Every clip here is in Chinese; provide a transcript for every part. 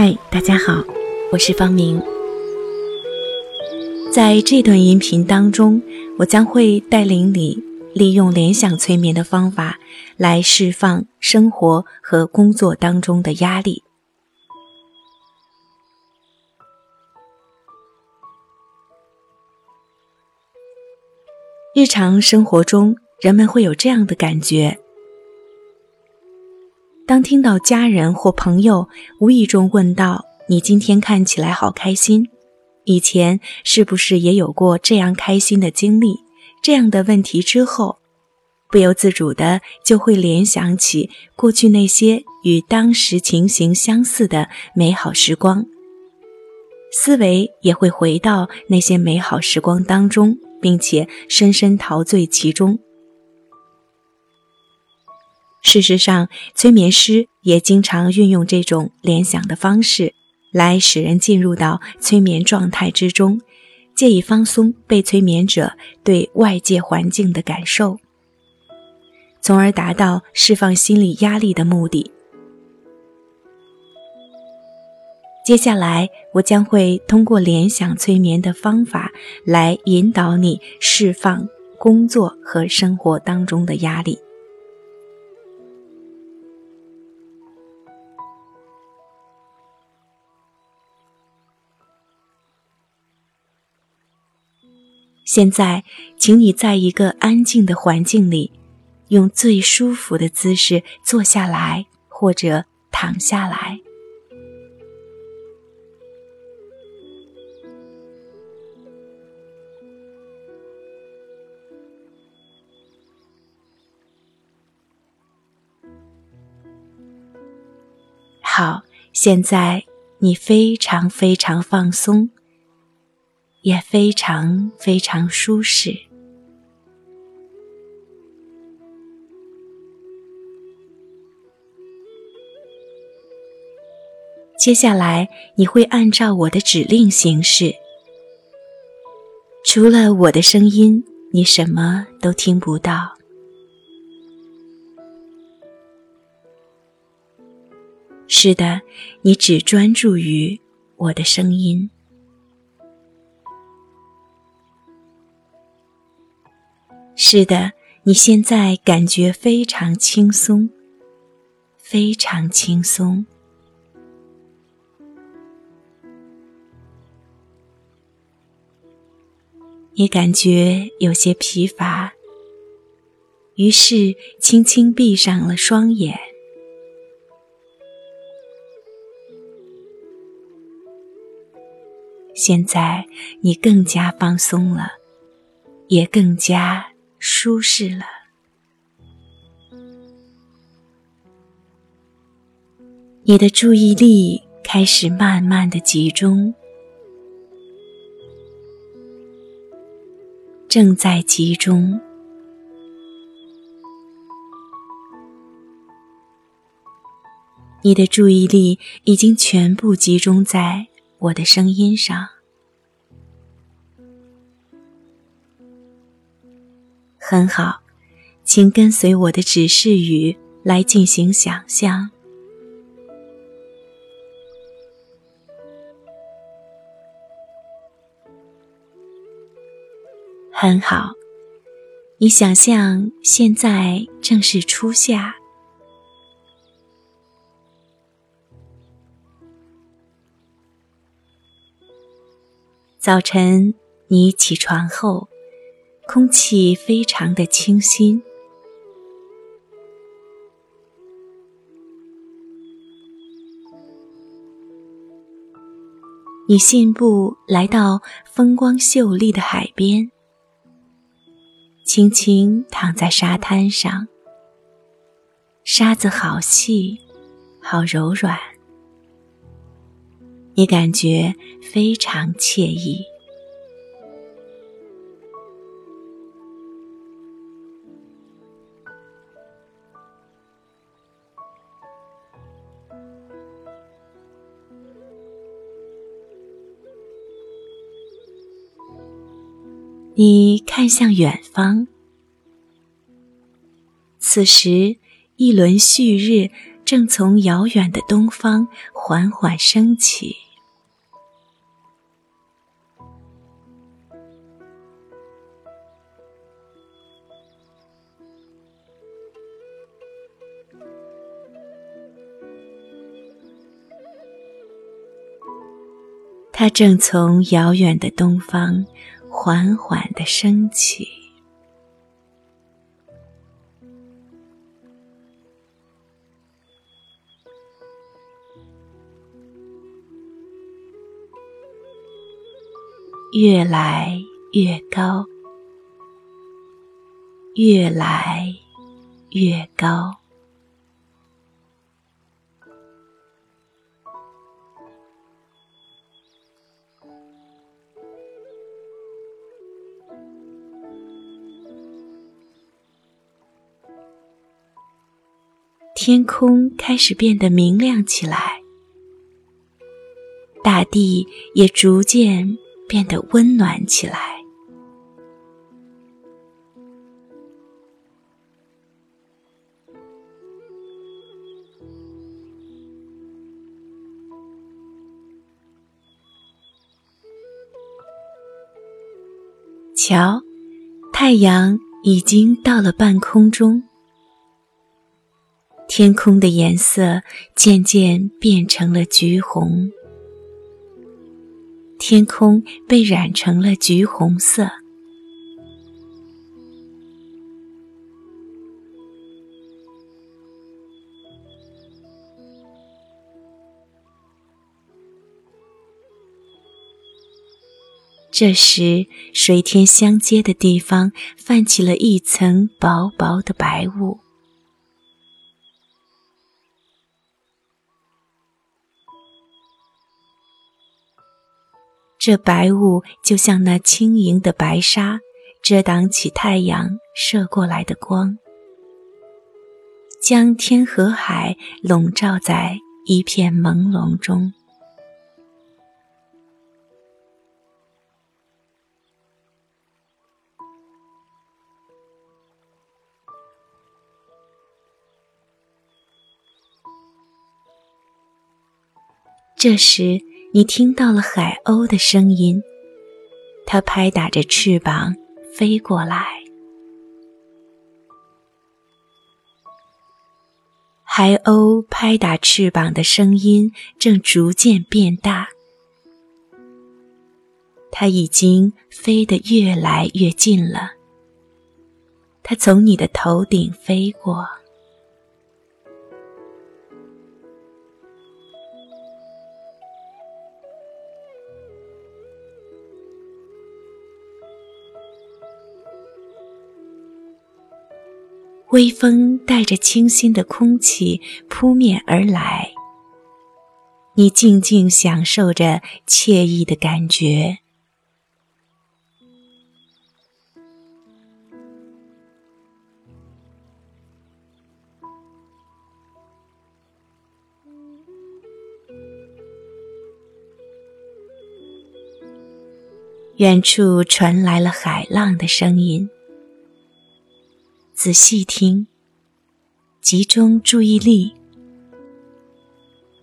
嗨，大家好，我是方明。在这段音频当中，我将会带领你利用联想催眠的方法来释放生活和工作当中的压力。日常生活中，人们会有这样的感觉：当听到家人或朋友无意中问到“你今天看起来好开心”，以前是不是也有过这样开心的经历？这样的问题之后，不由自主的就会联想起过去那些与当时情形相似的美好时光，思维也会回到那些美好时光当中。并且深深陶醉其中。事实上，催眠师也经常运用这种联想的方式，来使人进入到催眠状态之中，借以放松被催眠者对外界环境的感受，从而达到释放心理压力的目的。接下来，我将会通过联想催眠的方法来引导你释放工作和生活当中的压力。现在，请你在一个安静的环境里，用最舒服的姿势坐下来或者躺下来。好，现在你非常非常放松，也非常非常舒适。接下来你会按照我的指令行事，除了我的声音，你什么都听不到。是的，你只专注于我的声音。是的，你现在感觉非常轻松，非常轻松。你感觉有些疲乏，于是轻轻闭上了双眼。现在你更加放松了，也更加舒适了。你的注意力开始慢慢的集中，正在集中。你的注意力已经全部集中在。我的声音上很好，请跟随我的指示语来进行想象。很好，你想象现在正是初夏。早晨，你起床后，空气非常的清新。你信步来到风光秀丽的海边，轻轻躺在沙滩上，沙子好细，好柔软。你感觉非常惬意。你看向远方，此时一轮旭日正从遥远的东方。缓缓升起。它正从遥远的东方缓缓的升起，越来越高，越来越高。天空开始变得明亮起来，大地也逐渐变得温暖起来。瞧，太阳已经到了半空中。天空的颜色渐渐变成了橘红，天空被染成了橘红色。这时，水天相接的地方泛起了一层薄薄的白雾。这白雾就像那轻盈的白纱，遮挡起太阳射过来的光，将天和海笼罩在一片朦胧中。这时。你听到了海鸥的声音，它拍打着翅膀飞过来。海鸥拍打翅膀的声音正逐渐变大，它已经飞得越来越近了。它从你的头顶飞过。微风带着清新的空气扑面而来，你静静享受着惬意的感觉。远处传来了海浪的声音。仔细听，集中注意力。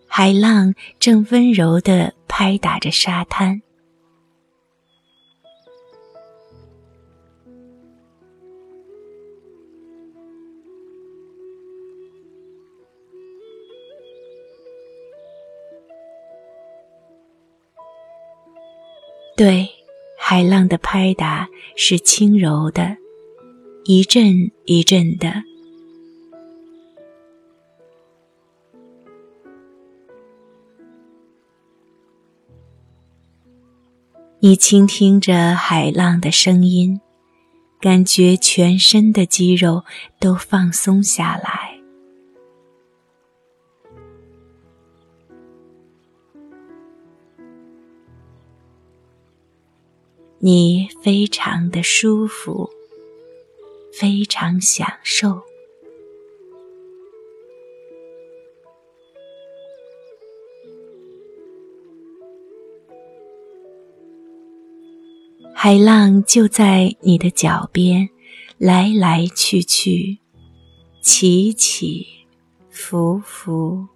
海浪正温柔地拍打着沙滩。对，海浪的拍打是轻柔的。一阵一阵的，你倾听着海浪的声音，感觉全身的肌肉都放松下来，你非常的舒服。非常享受。海浪就在你的脚边，来来去去，起起伏伏。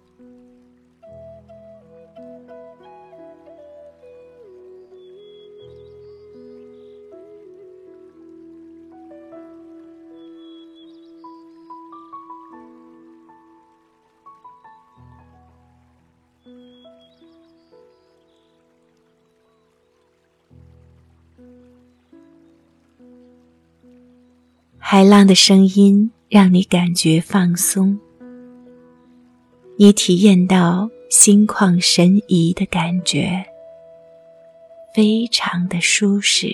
海浪的声音让你感觉放松，你体验到心旷神怡的感觉，非常的舒适。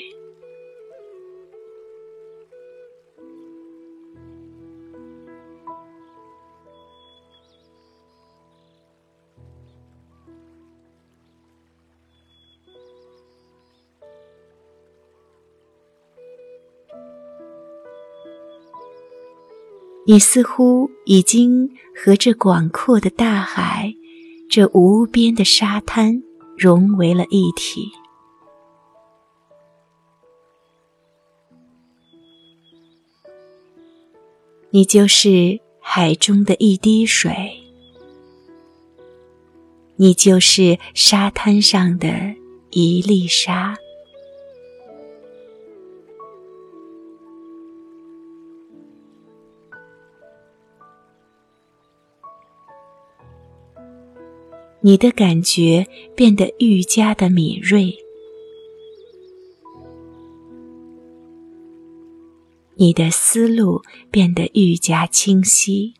你似乎已经和这广阔的大海、这无边的沙滩融为了一体。你就是海中的一滴水，你就是沙滩上的一粒沙。你的感觉变得愈加的敏锐，你的思路变得愈加清晰，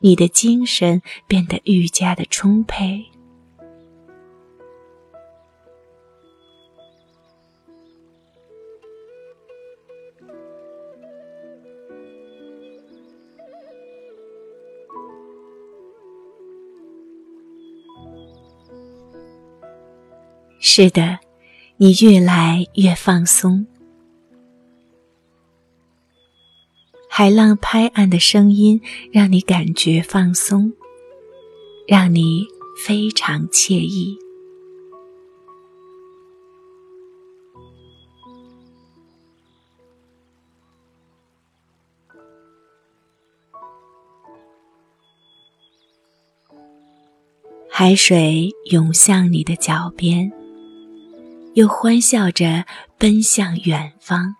你的精神变得愈加的充沛。是的，你越来越放松。海浪拍岸的声音让你感觉放松，让你非常惬意。海水涌向你的脚边。又欢笑着奔向远方。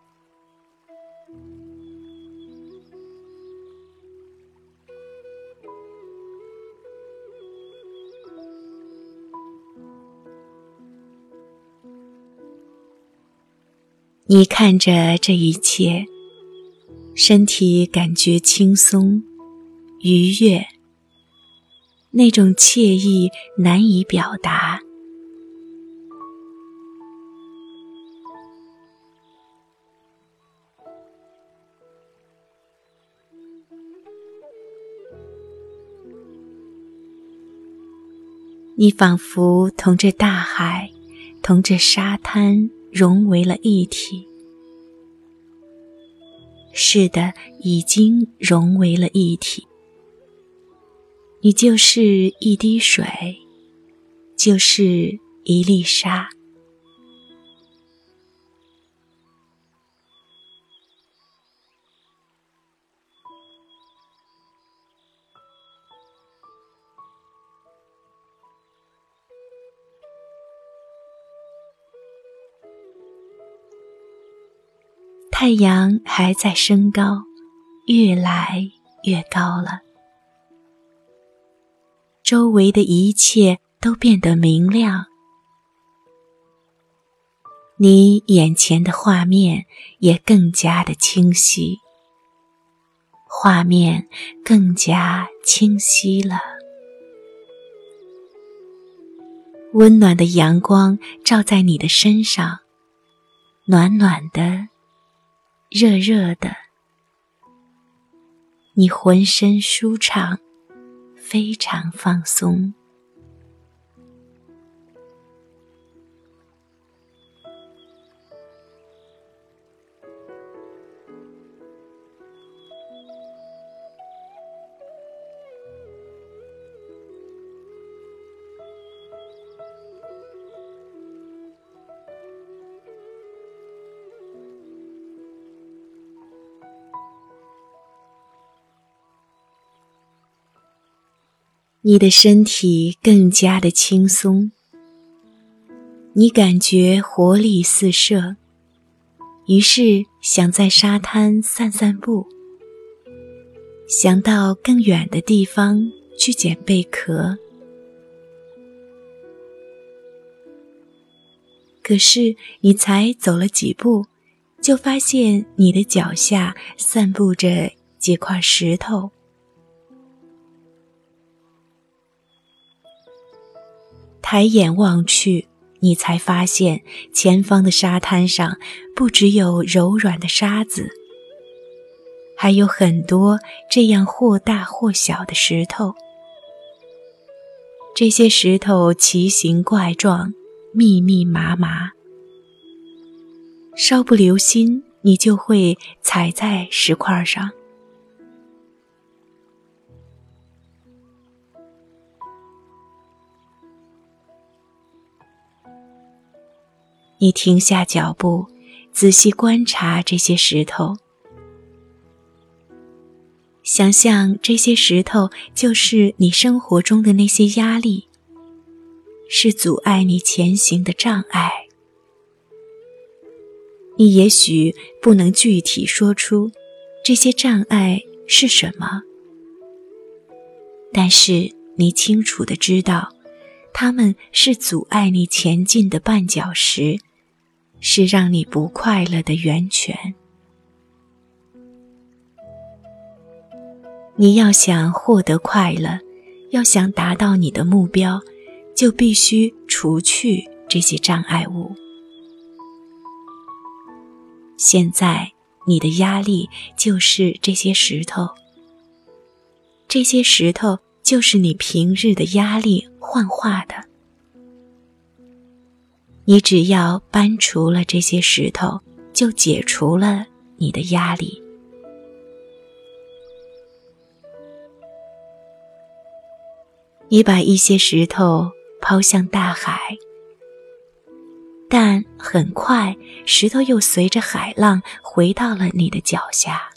你看着这一切，身体感觉轻松、愉悦，那种惬意难以表达。你仿佛同这大海、同这沙滩融为了一体。是的，已经融为了一体。你就是一滴水，就是一粒沙。太阳还在升高，越来越高了。周围的一切都变得明亮，你眼前的画面也更加的清晰，画面更加清晰了。温暖的阳光照在你的身上，暖暖的。热热的，你浑身舒畅，非常放松。你的身体更加的轻松。你感觉活力四射于是想在沙滩散散步想到更远的地方去捡贝壳。可是你才走了几步就发现你的脚下散布着几块石头抬眼望去，你才发现前方的沙滩上不只有柔软的沙子，还有很多这样或大或小的石头。这些石头奇形怪状，密密麻麻，稍不留心，你就会踩在石块上。你停下脚步，仔细观察这些石头，想象这些石头就是你生活中的那些压力，是阻碍你前行的障碍。你也许不能具体说出这些障碍是什么，但是你清楚的知道，它们是阻碍你前进的绊脚石。是让你不快乐的源泉。你要想获得快乐，要想达到你的目标，就必须除去这些障碍物。现在你的压力就是这些石头，这些石头就是你平日的压力幻化的。你只要搬除了这些石头，就解除了你的压力。你把一些石头抛向大海，但很快石头又随着海浪回到了你的脚下。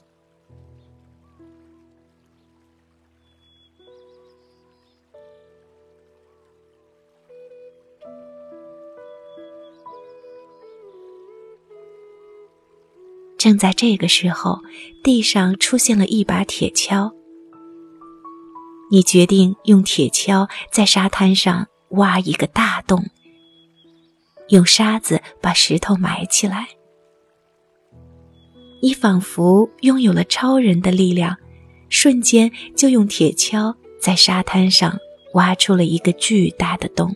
正在这个时候，地上出现了一把铁锹。你决定用铁锹在沙滩上挖一个大洞，用沙子把石头埋起来。你仿佛拥有了超人的力量，瞬间就用铁锹在沙滩上挖出了一个巨大的洞。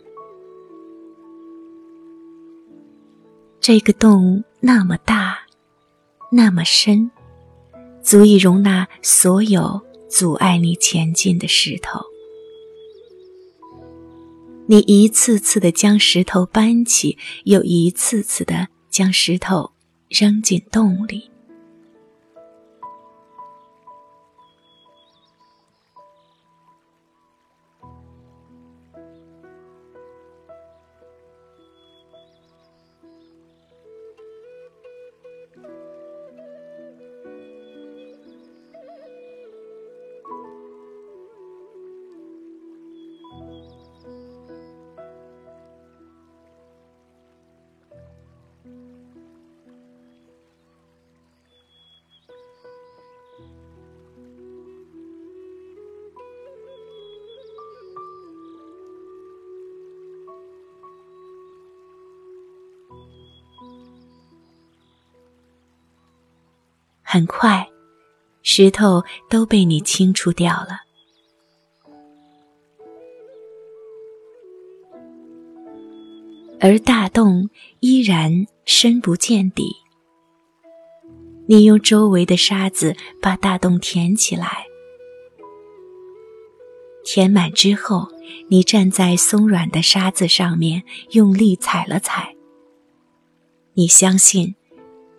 这个洞那么大。那么深，足以容纳所有阻碍你前进的石头。你一次次的将石头搬起，又一次次的将石头扔进洞里。很快，石头都被你清除掉了，而大洞依然深不见底。你用周围的沙子把大洞填起来，填满之后，你站在松软的沙子上面，用力踩了踩。你相信。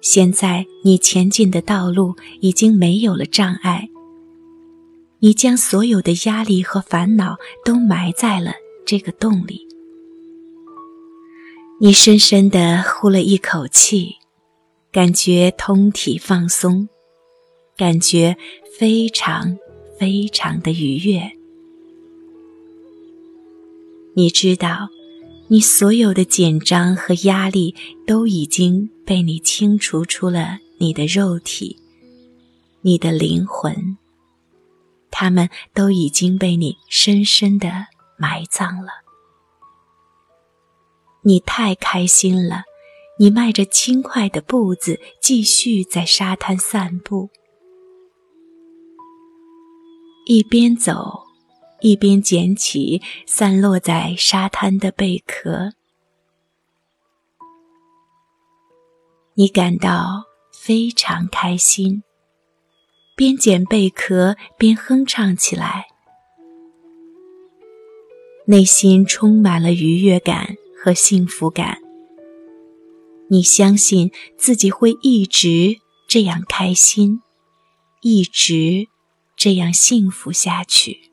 现在你前进的道路已经没有了障碍，你将所有的压力和烦恼都埋在了这个洞里。你深深地呼了一口气，感觉通体放松，感觉非常非常的愉悦。你知道。你所有的紧张和压力都已经被你清除出了你的肉体，你的灵魂，他们都已经被你深深的埋葬了。你太开心了，你迈着轻快的步子，继续在沙滩散步，一边走，一边捡起散落在沙滩的贝壳。你感到非常开心，边捡贝壳边哼唱起来，内心充满了愉悦感和幸福感。你相信自己会一直这样开心，一直这样幸福下去。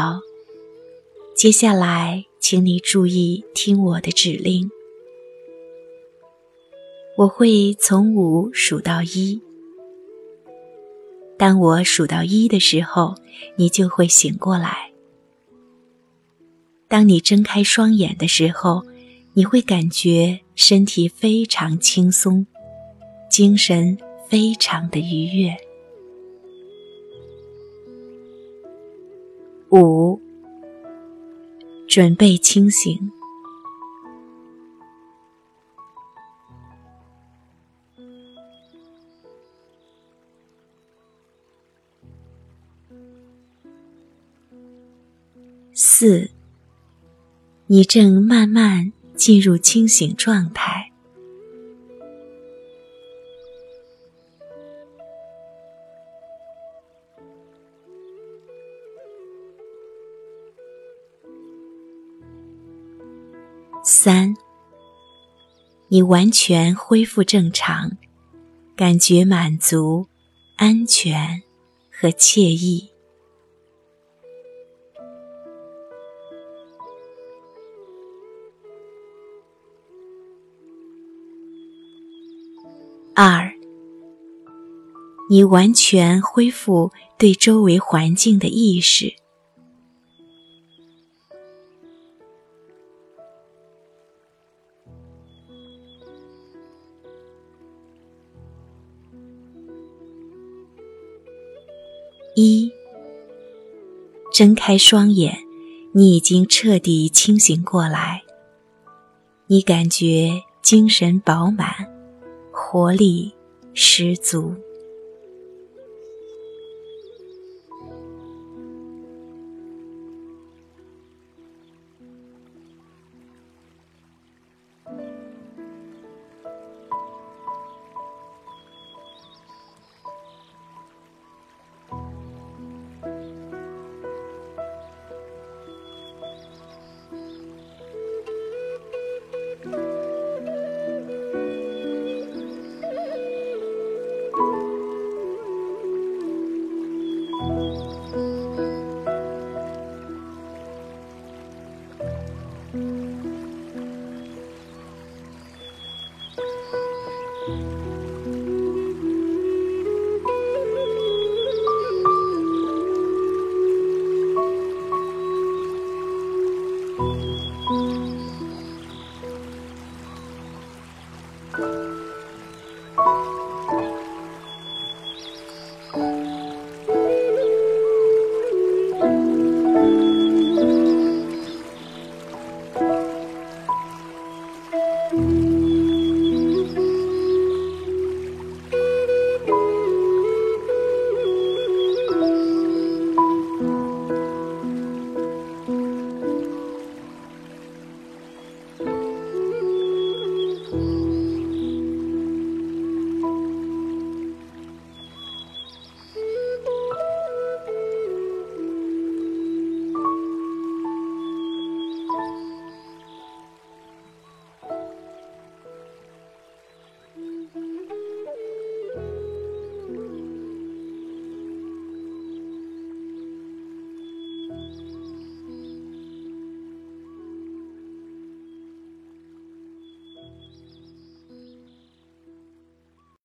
好，接下来请你注意听我的指令。我会从五数到一，当我数到一的时候，你就会醒过来。当你睁开双眼的时候，你会感觉身体非常轻松，精神非常的愉悦。五，准备清醒。四，你正慢慢进入清醒状态。三，你完全恢复正常，感觉满足、安全和惬意。二，你完全恢复对周围环境的意识。睁开双眼，你已经彻底清醒过来。你感觉精神饱满，活力十足。